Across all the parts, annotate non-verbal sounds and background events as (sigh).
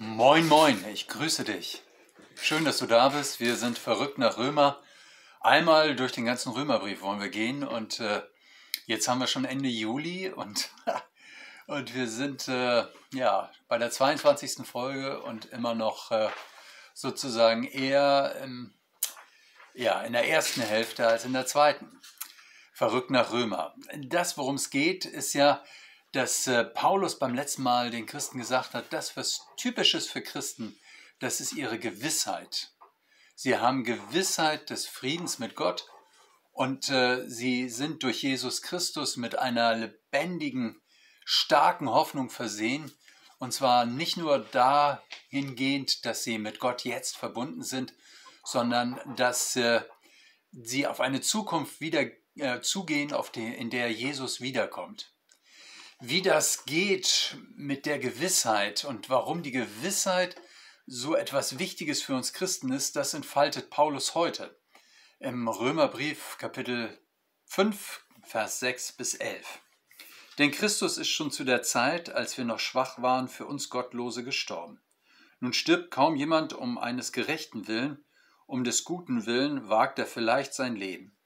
Moin, moin, ich grüße dich. Schön, dass du da bist. Wir sind verrückt nach Römer. Einmal durch den ganzen Römerbrief wollen wir gehen und äh, jetzt haben wir schon Ende Juli und, (laughs) und wir sind äh, ja bei der 22. Folge und immer noch äh, sozusagen eher im, ja, in der ersten Hälfte als in der zweiten. Verrückt nach Römer. Das, worum es geht, ist ja dass äh, Paulus beim letzten Mal den Christen gesagt hat, das, was typisch ist für Christen, das ist ihre Gewissheit. Sie haben Gewissheit des Friedens mit Gott und äh, sie sind durch Jesus Christus mit einer lebendigen, starken Hoffnung versehen. Und zwar nicht nur dahingehend, dass sie mit Gott jetzt verbunden sind, sondern dass äh, sie auf eine Zukunft wieder äh, zugehen, auf die, in der Jesus wiederkommt. Wie das geht mit der Gewissheit und warum die Gewissheit so etwas Wichtiges für uns Christen ist, das entfaltet Paulus heute im Römerbrief Kapitel 5, Vers 6 bis 11. Denn Christus ist schon zu der Zeit, als wir noch schwach waren, für uns Gottlose gestorben. Nun stirbt kaum jemand um eines gerechten Willen, um des guten Willen wagt er vielleicht sein Leben.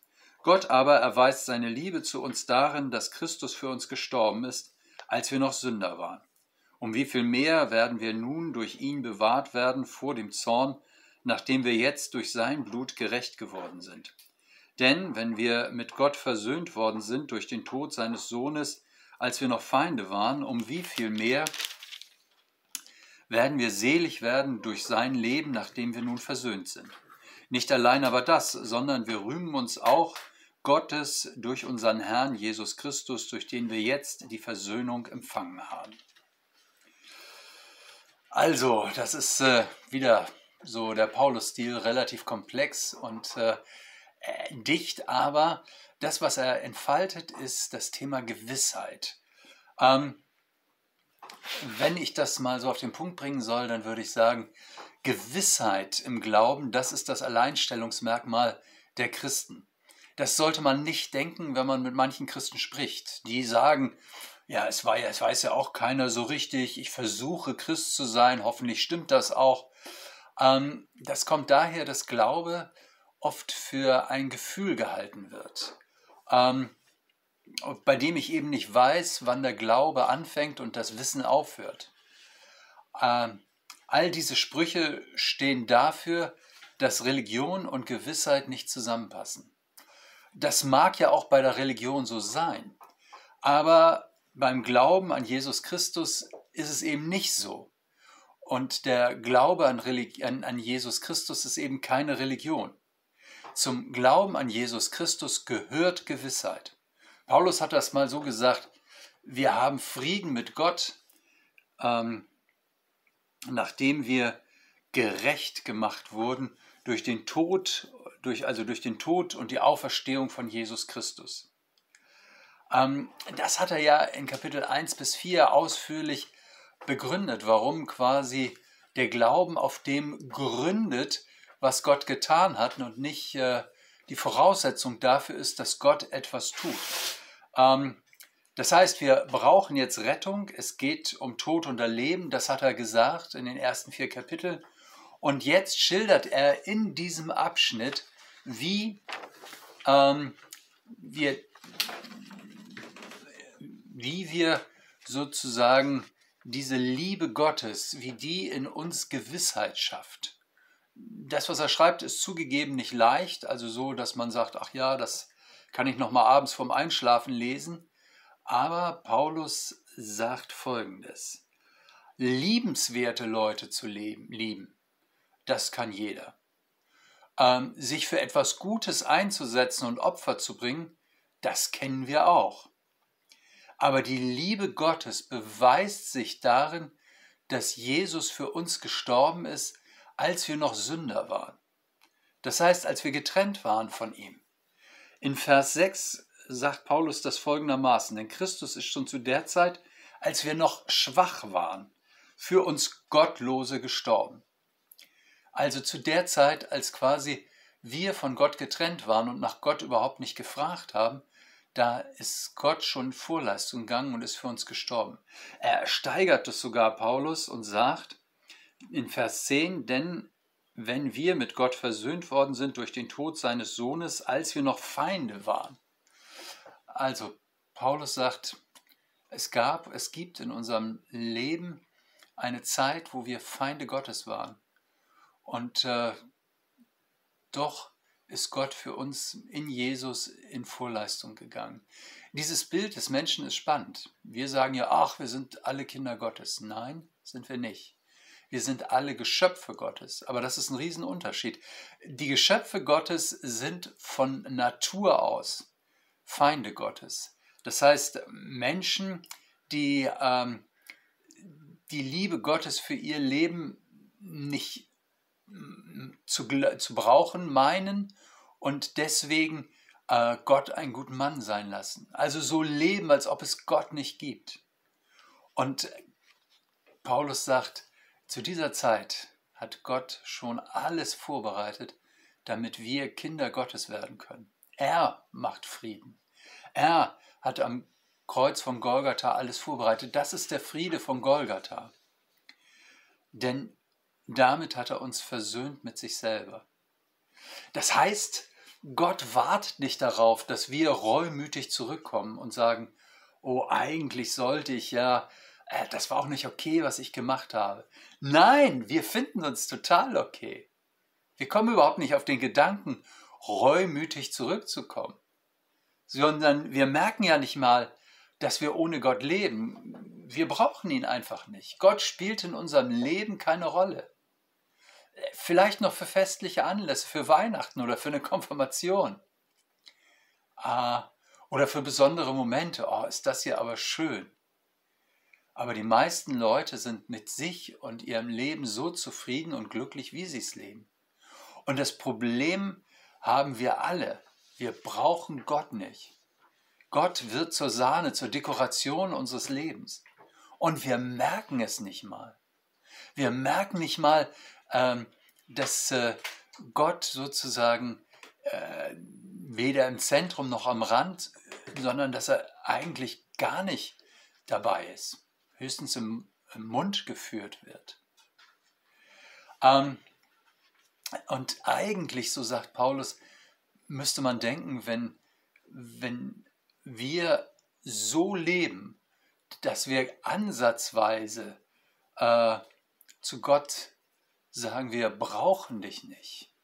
Gott aber erweist seine Liebe zu uns darin, dass Christus für uns gestorben ist, als wir noch Sünder waren. Um wie viel mehr werden wir nun durch ihn bewahrt werden vor dem Zorn, nachdem wir jetzt durch sein Blut gerecht geworden sind. Denn wenn wir mit Gott versöhnt worden sind durch den Tod seines Sohnes, als wir noch Feinde waren, um wie viel mehr werden wir selig werden durch sein Leben, nachdem wir nun versöhnt sind. Nicht allein aber das, sondern wir rühmen uns auch Gottes durch unseren Herrn Jesus Christus, durch den wir jetzt die Versöhnung empfangen haben. Also, das ist äh, wieder so der Paulus-Stil, relativ komplex und äh, äh, dicht, aber das, was er entfaltet, ist das Thema Gewissheit. Ähm, wenn ich das mal so auf den Punkt bringen soll, dann würde ich sagen, Gewissheit im Glauben, das ist das Alleinstellungsmerkmal der Christen. Das sollte man nicht denken, wenn man mit manchen Christen spricht. Die sagen, ja, es, war ja, es weiß ja auch keiner so richtig, ich versuche Christ zu sein, hoffentlich stimmt das auch. Ähm, das kommt daher, dass Glaube oft für ein Gefühl gehalten wird, ähm, bei dem ich eben nicht weiß, wann der Glaube anfängt und das Wissen aufhört. Ähm, all diese Sprüche stehen dafür, dass Religion und Gewissheit nicht zusammenpassen. Das mag ja auch bei der Religion so sein, aber beim Glauben an Jesus Christus ist es eben nicht so. Und der Glaube an, an, an, Jesus Christus ist eben keine Religion. Zum Glauben an Jesus Christus gehört Gewissheit. Paulus hat das mal so gesagt, wir haben Frieden mit Gott, ähm, nachdem wir gerecht gemacht wurden durch den Tod durch, also durch den Tod und die Auferstehung von Jesus Christus. Ähm, das hat er ja in Kapitel 1 bis 4 ausführlich begründet, warum quasi der Glauben auf dem gründet, was Gott getan hat und nicht äh, die Voraussetzung dafür ist, dass Gott etwas tut. Ähm, das heißt, wir brauchen jetzt Rettung. Es geht um Tod und Erleben. Das hat er gesagt in den ersten vier Kapiteln. Und jetzt schildert er in diesem Abschnitt, wie ähm, wir, wie wir sozusagen diese Liebe Gottes, wie die in uns Gewissheit schafft. Das, was er schreibt, ist zugegeben nicht leicht, also so, dass man sagt, ach ja, das kann ich noch mal abends vorm Einschlafen lesen. Aber Paulus sagt Folgendes: Liebenswerte Leute zu leben, lieben, das kann jeder ähm, sich für etwas Gutes einzusetzen und Opfer zu bringen, das kennen wir auch. Aber die Liebe Gottes beweist sich darin, dass Jesus für uns gestorben ist, als wir noch Sünder waren. Das heißt, als wir getrennt waren von ihm. In Vers 6 sagt Paulus das folgendermaßen, denn Christus ist schon zu der Zeit, als wir noch schwach waren, für uns Gottlose gestorben. Also zu der Zeit, als quasi wir von Gott getrennt waren und nach Gott überhaupt nicht gefragt haben, da ist Gott schon Vorleistung gegangen und ist für uns gestorben. Er steigert es sogar, Paulus, und sagt, in Vers 10, denn wenn wir mit Gott versöhnt worden sind durch den Tod seines Sohnes, als wir noch Feinde waren. Also, Paulus sagt, es gab, es gibt in unserem Leben eine Zeit, wo wir Feinde Gottes waren. Und äh, doch ist Gott für uns in Jesus in Vorleistung gegangen. Dieses Bild des Menschen ist spannend. Wir sagen ja, ach, wir sind alle Kinder Gottes. Nein, sind wir nicht. Wir sind alle Geschöpfe Gottes. Aber das ist ein Riesenunterschied. Die Geschöpfe Gottes sind von Natur aus Feinde Gottes. Das heißt, Menschen, die ähm, die Liebe Gottes für ihr Leben nicht zu, zu brauchen meinen und deswegen äh, Gott einen guten Mann sein lassen. Also so leben, als ob es Gott nicht gibt. Und Paulus sagt, zu dieser Zeit hat Gott schon alles vorbereitet, damit wir Kinder Gottes werden können. Er macht Frieden. Er hat am Kreuz von Golgatha alles vorbereitet. Das ist der Friede von Golgatha. Denn damit hat er uns versöhnt mit sich selber. Das heißt, Gott wartet nicht darauf, dass wir reumütig zurückkommen und sagen, oh, eigentlich sollte ich ja äh, das war auch nicht okay, was ich gemacht habe. Nein, wir finden uns total okay. Wir kommen überhaupt nicht auf den Gedanken, reumütig zurückzukommen, sondern wir merken ja nicht mal, dass wir ohne Gott leben. Wir brauchen ihn einfach nicht. Gott spielt in unserem Leben keine Rolle. Vielleicht noch für festliche Anlässe, für Weihnachten oder für eine Konfirmation. Ah, oder für besondere Momente. Oh, ist das hier aber schön. Aber die meisten Leute sind mit sich und ihrem Leben so zufrieden und glücklich, wie sie es leben. Und das Problem haben wir alle. Wir brauchen Gott nicht. Gott wird zur Sahne, zur Dekoration unseres Lebens. Und wir merken es nicht mal. Wir merken nicht mal, ähm, dass äh, Gott sozusagen äh, weder im Zentrum noch am Rand, sondern dass er eigentlich gar nicht dabei ist höchstens im, im Mund geführt wird. Ähm, und eigentlich, so sagt Paulus, müsste man denken, wenn, wenn wir so leben, dass wir ansatzweise äh, zu Gott sagen, wir brauchen dich nicht.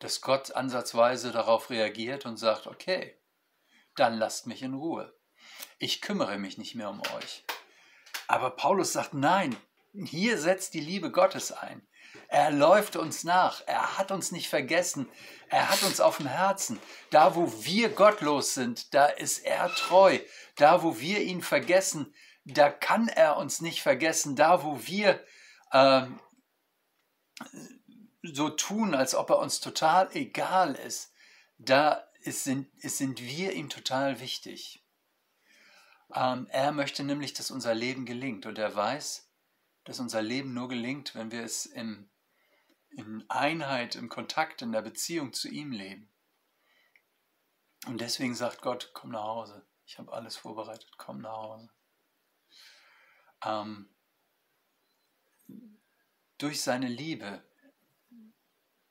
Dass Gott ansatzweise darauf reagiert und sagt, okay, dann lasst mich in Ruhe ich kümmere mich nicht mehr um euch. Aber Paulus sagt, nein, hier setzt die Liebe Gottes ein. Er läuft uns nach. Er hat uns nicht vergessen. Er hat uns auf dem Herzen. Da, wo wir gottlos sind, da ist er treu. Da, wo wir ihn vergessen, da kann er uns nicht vergessen. Da, wo wir äh, so tun, als ob er uns total egal ist, da ist, sind, sind wir ihm total wichtig. Ähm, er möchte nämlich, dass unser Leben gelingt und er weiß, dass unser Leben nur gelingt, wenn wir es im, in Einheit, im Kontakt, in der Beziehung zu ihm leben. Und deswegen sagt Gott, komm nach Hause. Ich habe alles vorbereitet, komm nach Hause. Ähm, durch seine Liebe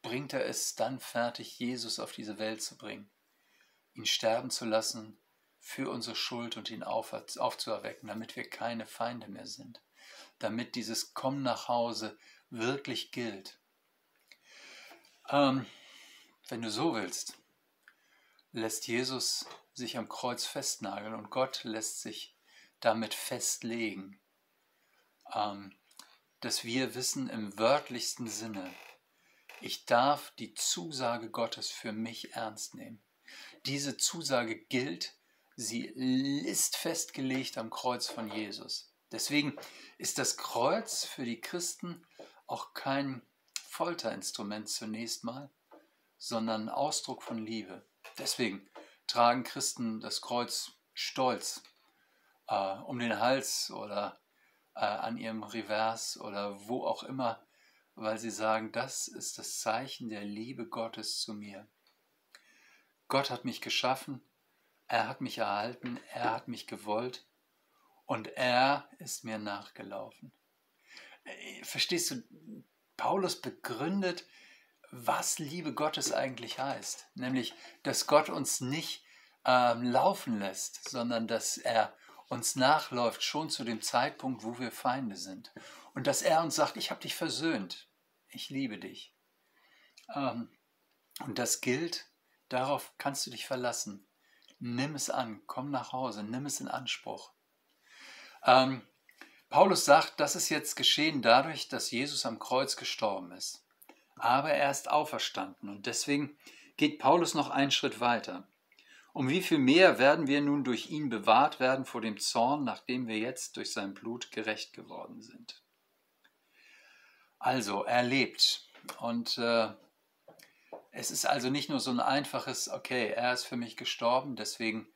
bringt er es dann fertig, Jesus auf diese Welt zu bringen, ihn sterben zu lassen für unsere Schuld und ihn auf, aufzuerwecken, damit wir keine Feinde mehr sind, damit dieses Komm nach Hause wirklich gilt. Ähm, wenn du so willst, lässt Jesus sich am Kreuz festnageln und Gott lässt sich damit festlegen, ähm, dass wir wissen im wörtlichsten Sinne, ich darf die Zusage Gottes für mich ernst nehmen. Diese Zusage gilt Sie ist festgelegt am Kreuz von Jesus. Deswegen ist das Kreuz für die Christen auch kein Folterinstrument zunächst mal, sondern ein Ausdruck von Liebe. Deswegen tragen Christen das Kreuz stolz äh, um den Hals oder äh, an ihrem Revers oder wo auch immer, weil sie sagen, das ist das Zeichen der Liebe Gottes zu mir. Gott hat mich geschaffen, er hat mich erhalten, er hat mich gewollt und er ist mir nachgelaufen. äh, verstehst du, Paulus begründet, was Liebe Gottes eigentlich heißt. Nämlich, dass Gott uns nicht ähm, laufen lässt, sondern dass er uns nachläuft, schon zu dem Zeitpunkt, wo wir Feinde sind. Und dass er uns sagt, ich habe dich versöhnt, ich liebe dich. Ähm, und das gilt, darauf kannst du dich verlassen. Nimm es an, komm nach Hause, nimm es in Anspruch. Ähm, Paulus sagt, das ist jetzt geschehen dadurch, dass Jesus am Kreuz gestorben ist. Aber er ist auferstanden und deswegen geht Paulus noch einen Schritt weiter. Um wie viel mehr werden wir nun durch ihn bewahrt werden vor dem Zorn, nachdem wir jetzt durch sein Blut gerecht geworden sind? Also, er lebt. Und äh, es ist also nicht nur so ein einfaches, okay, er ist für mich gestorben, deswegen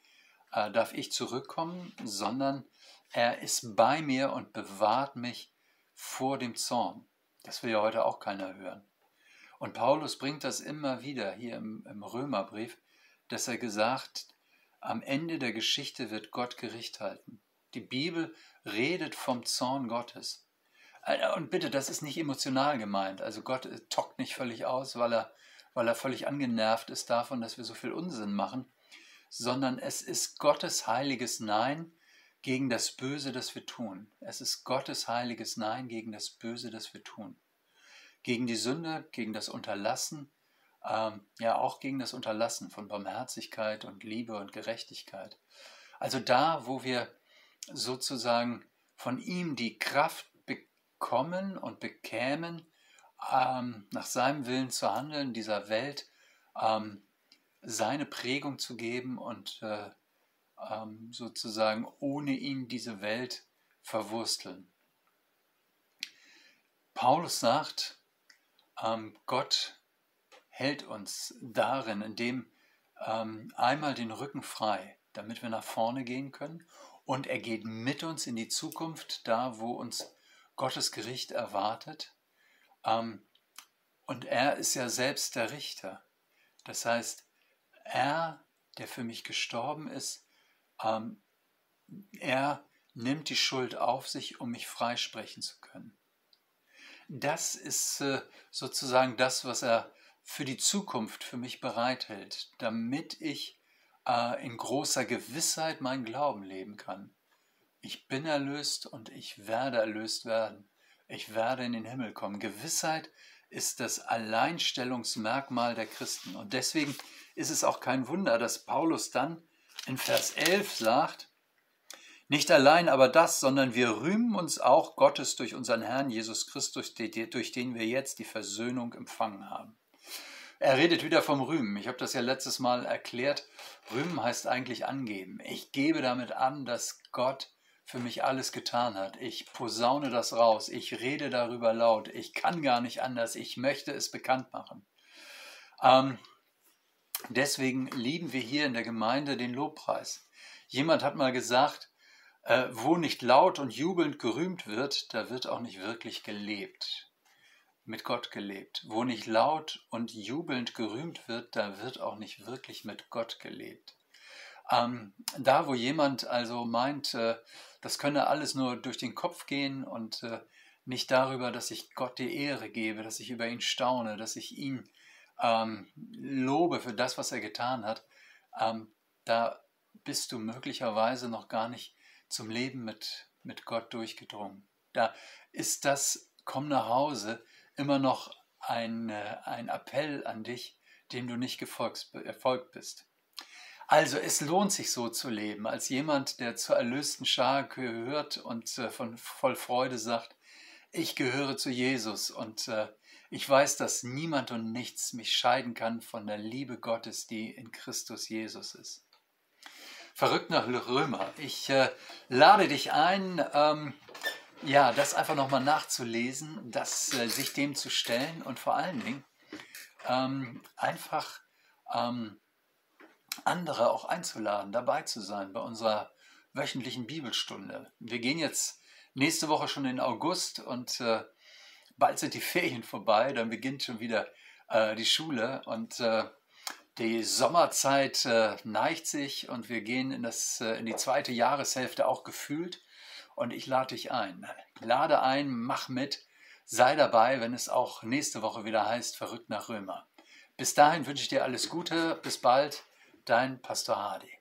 äh, darf ich zurückkommen, sondern er ist bei mir und bewahrt mich vor dem Zorn. Das will ja heute auch keiner hören. Und Paulus bringt das immer wieder hier im, im Römerbrief, dass er gesagt, am Ende der Geschichte wird Gott Gericht halten. Die Bibel redet vom Zorn Gottes. Und bitte, das ist nicht emotional gemeint. Also Gott äh, tockt nicht völlig aus, weil er, weil er völlig angenervt ist davon, dass wir so viel Unsinn machen, sondern es ist Gottes heiliges Nein gegen das Böse, das wir tun. Es ist Gottes heiliges Nein gegen das Böse, das wir tun. Gegen die Sünde, gegen das Unterlassen, ähm, ja auch gegen das Unterlassen von Barmherzigkeit und Liebe und Gerechtigkeit. Also da, wo wir sozusagen von ihm die Kraft bekommen und bekämen, ähm, nach seinem Willen zu handeln, dieser Welt ähm, seine Prägung zu geben und äh, ähm, sozusagen ohne ihn diese Welt verwursteln. Paulus sagt, ähm, Gott hält uns darin, indem ähm, einmal den Rücken frei, damit wir nach vorne gehen können. Und er geht mit uns in die Zukunft, da wo uns Gottes Gericht erwartet. Ähm, und er ist ja selbst der Richter. Das heißt, er, der für mich gestorben ist, ähm, er nimmt die Schuld auf sich, um mich freisprechen zu können. Das ist äh, sozusagen das, was er für die Zukunft für mich bereithält, damit ich äh, in großer Gewissheit mein Glauben leben kann. Ich bin erlöst und ich werde erlöst werden. Ich werde in den Himmel kommen. Gewissheit ist das Alleinstellungsmerkmal der Christen. Und deswegen ist es auch kein Wunder, dass Paulus dann in Vers 11 sagt, nicht allein aber das, sondern wir rühmen uns auch Gottes durch unseren Herrn Jesus Christus, durch den wir jetzt die Versöhnung empfangen haben. Er redet wieder vom Rühmen. Ich habe das ja letztes Mal erklärt. Rühmen heißt eigentlich angeben. Ich gebe damit an, dass Gott für mich alles getan hat. Ich posaune das raus. Ich rede darüber laut. Ich kann gar nicht anders. Ich möchte es bekannt machen. Ähm, deswegen lieben wir hier in der Gemeinde den Lobpreis. Jemand hat mal gesagt, äh, wo nicht laut und jubelnd gerühmt wird, da wird auch nicht wirklich gelebt mit Gott gelebt. Wo nicht laut und jubelnd gerühmt wird, da wird auch nicht wirklich mit Gott gelebt. Ähm, da, wo jemand also meint, äh, das könne alles nur durch den Kopf gehen und äh, nicht darüber, dass ich Gott die Ehre gebe, dass ich über ihn staune, dass ich ihn ähm, lobe für das, was er getan hat, ähm, da bist du möglicherweise noch gar nicht zum Leben mit, mit Gott durchgedrungen. Da ist das, komm nach Hause, immer noch ein, äh, ein Appell an dich, dem du nicht gefolgt bist. Also es lohnt sich so zu leben, als jemand, der zur erlösten Schar gehört und äh, von voll Freude sagt, ich gehöre zu Jesus und äh, ich weiß, dass niemand und nichts mich scheiden kann von der Liebe Gottes, die in Christus Jesus ist. Verrückt nach Römer. Ich äh, lade dich ein, ähm, ja, das einfach nochmal nachzulesen, das, äh, sich dem zu stellen und vor allen Dingen ähm, einfach ähm, andere auch einzuladen, dabei zu sein bei unserer wöchentlichen Bibelstunde. Wir gehen jetzt nächste Woche schon in August und äh, bald sind die Ferien vorbei, dann beginnt schon wieder äh, die Schule und äh, die Sommerzeit äh, neigt sich und wir gehen in, das, äh, in die zweite Jahreshälfte auch gefühlt. Und ich lade dich ein. Lade ein, mach mit, sei dabei, wenn es auch nächste Woche wieder heißt, verrückt nach Römer. Bis dahin wünsche ich dir alles Gute. Bis bald, dein Pastor Hardy.